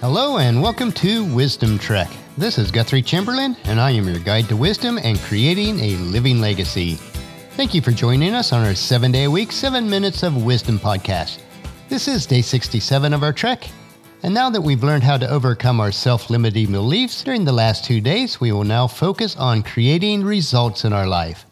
Hello and welcome to Wisdom Trek. This is Guthrie Chamberlain, and I am your guide to wisdom and creating a living legacy. Thank you for joining us on our seven day a week, seven minutes of wisdom podcast. This is day 67 of our trek. And now that we've learned how to overcome our self limiting beliefs during the last two days, we will now focus on creating results in our life.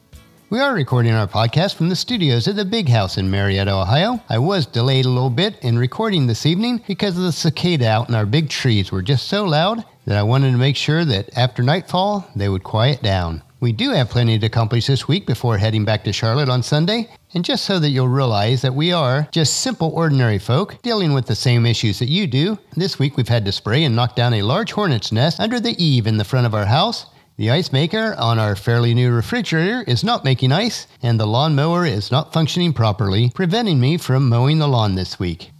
We are recording our podcast from the studios at the Big House in Marietta, Ohio. I was delayed a little bit in recording this evening because of the cicada out in our big trees were just so loud that I wanted to make sure that after nightfall they would quiet down. We do have plenty to accomplish this week before heading back to Charlotte on Sunday, and just so that you'll realize that we are just simple, ordinary folk dealing with the same issues that you do, this week we've had to spray and knock down a large hornet's nest under the eave in the front of our house the ice maker on our fairly new refrigerator is not making ice, and the lawnmower is not functioning properly, preventing me from mowing the lawn this week.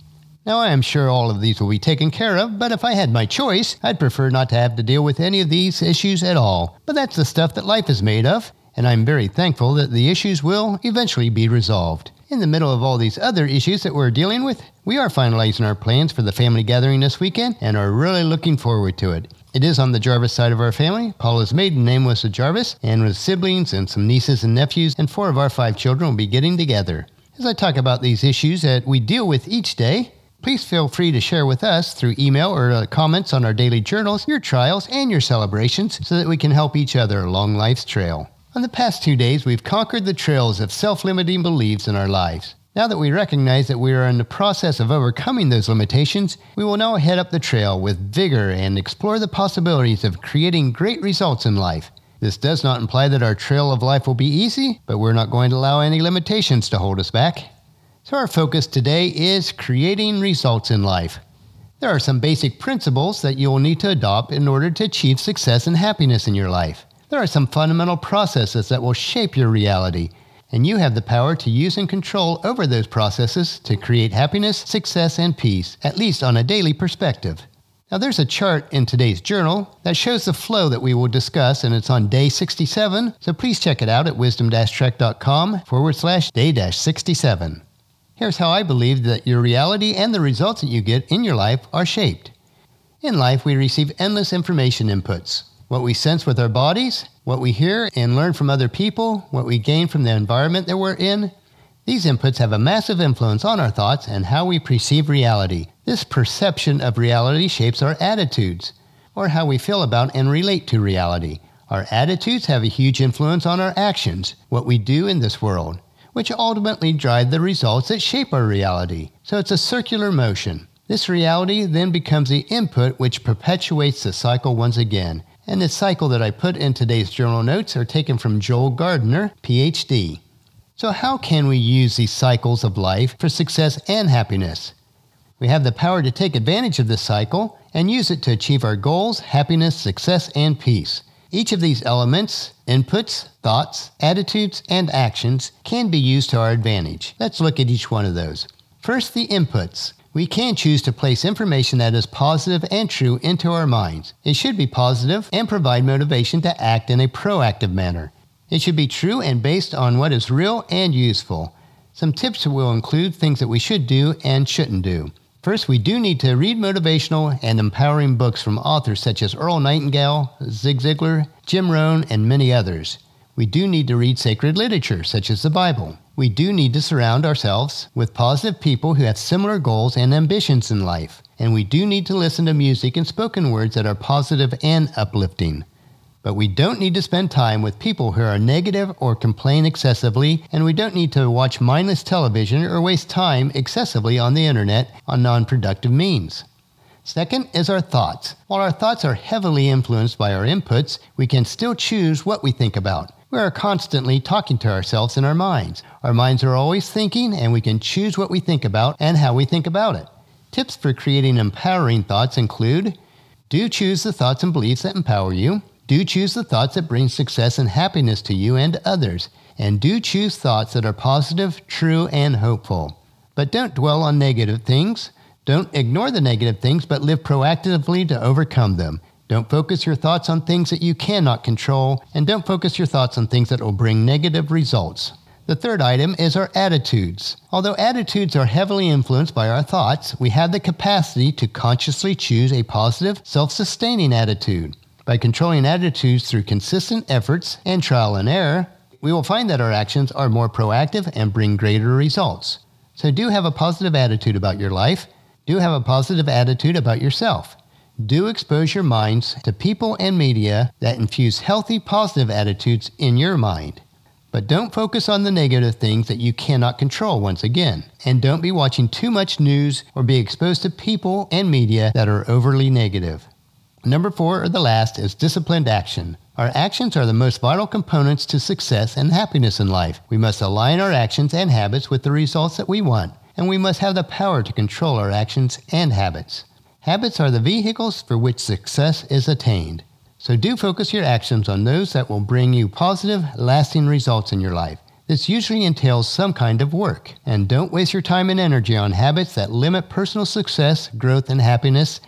Now, I am sure all of these will be taken care of, but if I had my choice, I'd prefer not to have to deal with any of these issues at all. But that's the stuff that life is made of, and I'm very thankful that the issues will eventually be resolved. In the middle of all these other issues that we're dealing with, we are finalizing our plans for the family gathering this weekend and are really looking forward to it. It is on the Jarvis side of our family. Paula's maiden name was Jarvis, and with siblings and some nieces and nephews, and four of our five children will be getting together. As I talk about these issues that we deal with each day, please feel free to share with us through email or uh, comments on our daily journals your trials and your celebrations so that we can help each other along life's trail. On the past two days, we've conquered the trails of self limiting beliefs in our lives. Now that we recognize that we are in the process of overcoming those limitations, we will now head up the trail with vigor and explore the possibilities of creating great results in life. This does not imply that our trail of life will be easy, but we're not going to allow any limitations to hold us back. So, our focus today is creating results in life. There are some basic principles that you will need to adopt in order to achieve success and happiness in your life. There are some fundamental processes that will shape your reality and you have the power to use and control over those processes to create happiness, success, and peace, at least on a daily perspective. Now, there's a chart in today's journal that shows the flow that we will discuss, and it's on day 67, so please check it out at wisdom trek.com forward slash day 67. Here's how I believe that your reality and the results that you get in your life are shaped. In life, we receive endless information inputs what we sense with our bodies, what we hear and learn from other people, what we gain from the environment that we're in. These inputs have a massive influence on our thoughts and how we perceive reality. This perception of reality shapes our attitudes, or how we feel about and relate to reality. Our attitudes have a huge influence on our actions, what we do in this world, which ultimately drive the results that shape our reality. So it's a circular motion. This reality then becomes the input which perpetuates the cycle once again, and the cycle that I put in today's journal notes are taken from Joel Gardner, PhD. So, how can we use these cycles of life for success and happiness? We have the power to take advantage of this cycle and use it to achieve our goals, happiness, success, and peace. Each of these elements, inputs, thoughts, attitudes, and actions, can be used to our advantage. Let's look at each one of those. First, the inputs we can choose to place information that is positive and true into our minds. It should be positive and provide motivation to act in a proactive manner. It should be true and based on what is real and useful. Some tips will include things that we should do and shouldn't do. First, we do need to read motivational and empowering books from authors such as Earl Nightingale, Zig Ziglar, Jim Rohn, and many others. We do need to read sacred literature such as the Bible we do need to surround ourselves with positive people who have similar goals and ambitions in life. And we do need to listen to music and spoken words that are positive and uplifting. But we don't need to spend time with people who are negative or complain excessively, and we don't need to watch mindless television or waste time excessively on the internet on non productive means. Second is our thoughts. While our thoughts are heavily influenced by our inputs, we can still choose what we think about. We are constantly talking to ourselves in our minds. Our minds are always thinking, and we can choose what we think about and how we think about it. Tips for creating empowering thoughts include do choose the thoughts and beliefs that empower you. Do choose the thoughts that bring success and happiness to you and others. And do choose thoughts that are positive, true, and hopeful. But don't dwell on negative things. Don't ignore the negative things, but live proactively to overcome them. Don't focus your thoughts on things that you cannot control, and don't focus your thoughts on things that will bring negative results. The third item is our attitudes. Although attitudes are heavily influenced by our thoughts, we have the capacity to consciously choose a positive, self sustaining attitude. By controlling attitudes through consistent efforts and trial and error, we will find that our actions are more proactive and bring greater results. So do have a positive attitude about your life. Do have a positive attitude about yourself. Do expose your minds to people and media that infuse healthy, positive attitudes in your mind. But don't focus on the negative things that you cannot control once again. And don't be watching too much news or be exposed to people and media that are overly negative. Number four, or the last, is disciplined action. Our actions are the most vital components to success and happiness in life. We must align our actions and habits with the results that we want, and we must have the power to control our actions and habits. Habits are the vehicles for which success is attained. So do focus your actions on those that will bring you positive, lasting results in your life. This usually entails some kind of work. And don't waste your time and energy on habits that limit personal success, growth, and happiness,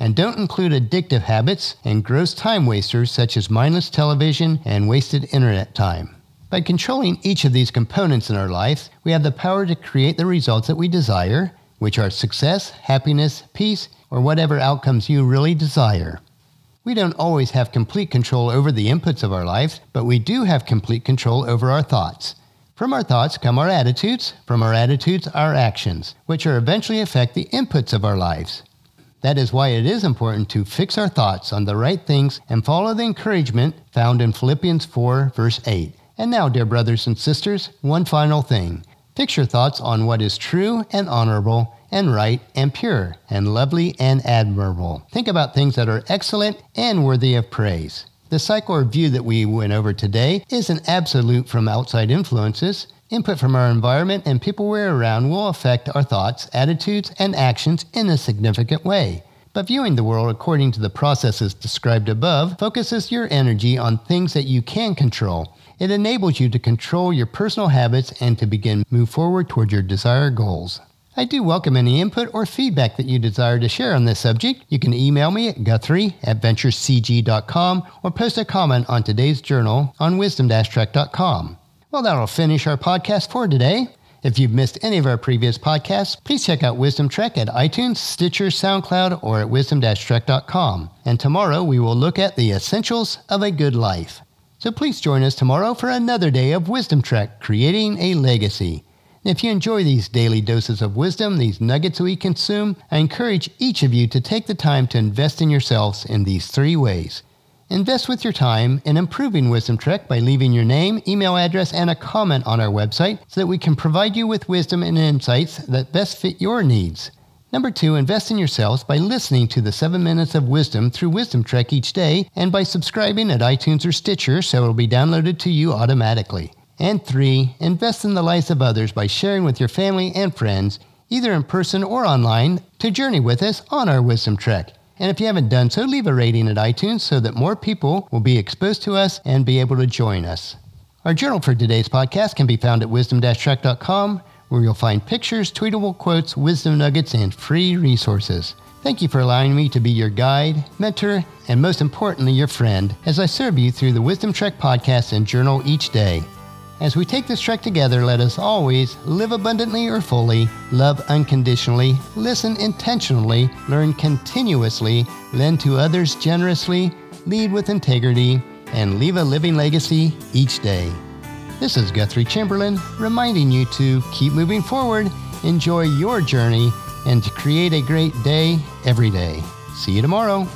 and don't include addictive habits and gross time wasters such as mindless television and wasted internet time. By controlling each of these components in our life, we have the power to create the results that we desire, which are success, happiness, peace, or whatever outcomes you really desire. We don't always have complete control over the inputs of our lives, but we do have complete control over our thoughts. From our thoughts come our attitudes, from our attitudes, our actions, which are eventually affect the inputs of our lives. That is why it is important to fix our thoughts on the right things and follow the encouragement found in Philippians 4, verse 8. And now, dear brothers and sisters, one final thing. Fix your thoughts on what is true and honorable and right and pure and lovely and admirable. Think about things that are excellent and worthy of praise. The cycle or view that we went over today is an absolute from outside influences. Input from our environment and people we're around will affect our thoughts, attitudes, and actions in a significant way. But viewing the world according to the processes described above focuses your energy on things that you can control. It enables you to control your personal habits and to begin move forward toward your desired goals. I do welcome any input or feedback that you desire to share on this subject. You can email me at guthrie at venturecg.com or post a comment on today's journal on wisdom-trek.com. Well, that'll finish our podcast for today. If you've missed any of our previous podcasts, please check out Wisdom Trek at iTunes, Stitcher, SoundCloud, or at wisdom-trek.com. And tomorrow we will look at the essentials of a good life. So please join us tomorrow for another day of Wisdom Trek, creating a legacy. If you enjoy these daily doses of wisdom, these nuggets we consume, I encourage each of you to take the time to invest in yourselves in these three ways. Invest with your time in improving Wisdom Trek by leaving your name, email address, and a comment on our website so that we can provide you with wisdom and insights that best fit your needs. Number two, invest in yourselves by listening to the 7 Minutes of Wisdom through Wisdom Trek each day and by subscribing at iTunes or Stitcher so it will be downloaded to you automatically. And three, invest in the lives of others by sharing with your family and friends, either in person or online, to journey with us on our Wisdom Trek. And if you haven't done so, leave a rating at iTunes so that more people will be exposed to us and be able to join us. Our journal for today's podcast can be found at wisdom-trek.com, where you'll find pictures, tweetable quotes, wisdom nuggets, and free resources. Thank you for allowing me to be your guide, mentor, and most importantly, your friend as I serve you through the Wisdom Trek podcast and journal each day. As we take this trek together, let us always live abundantly or fully, love unconditionally, listen intentionally, learn continuously, lend to others generously, lead with integrity, and leave a living legacy each day. This is Guthrie Chamberlain reminding you to keep moving forward, enjoy your journey, and to create a great day every day. See you tomorrow.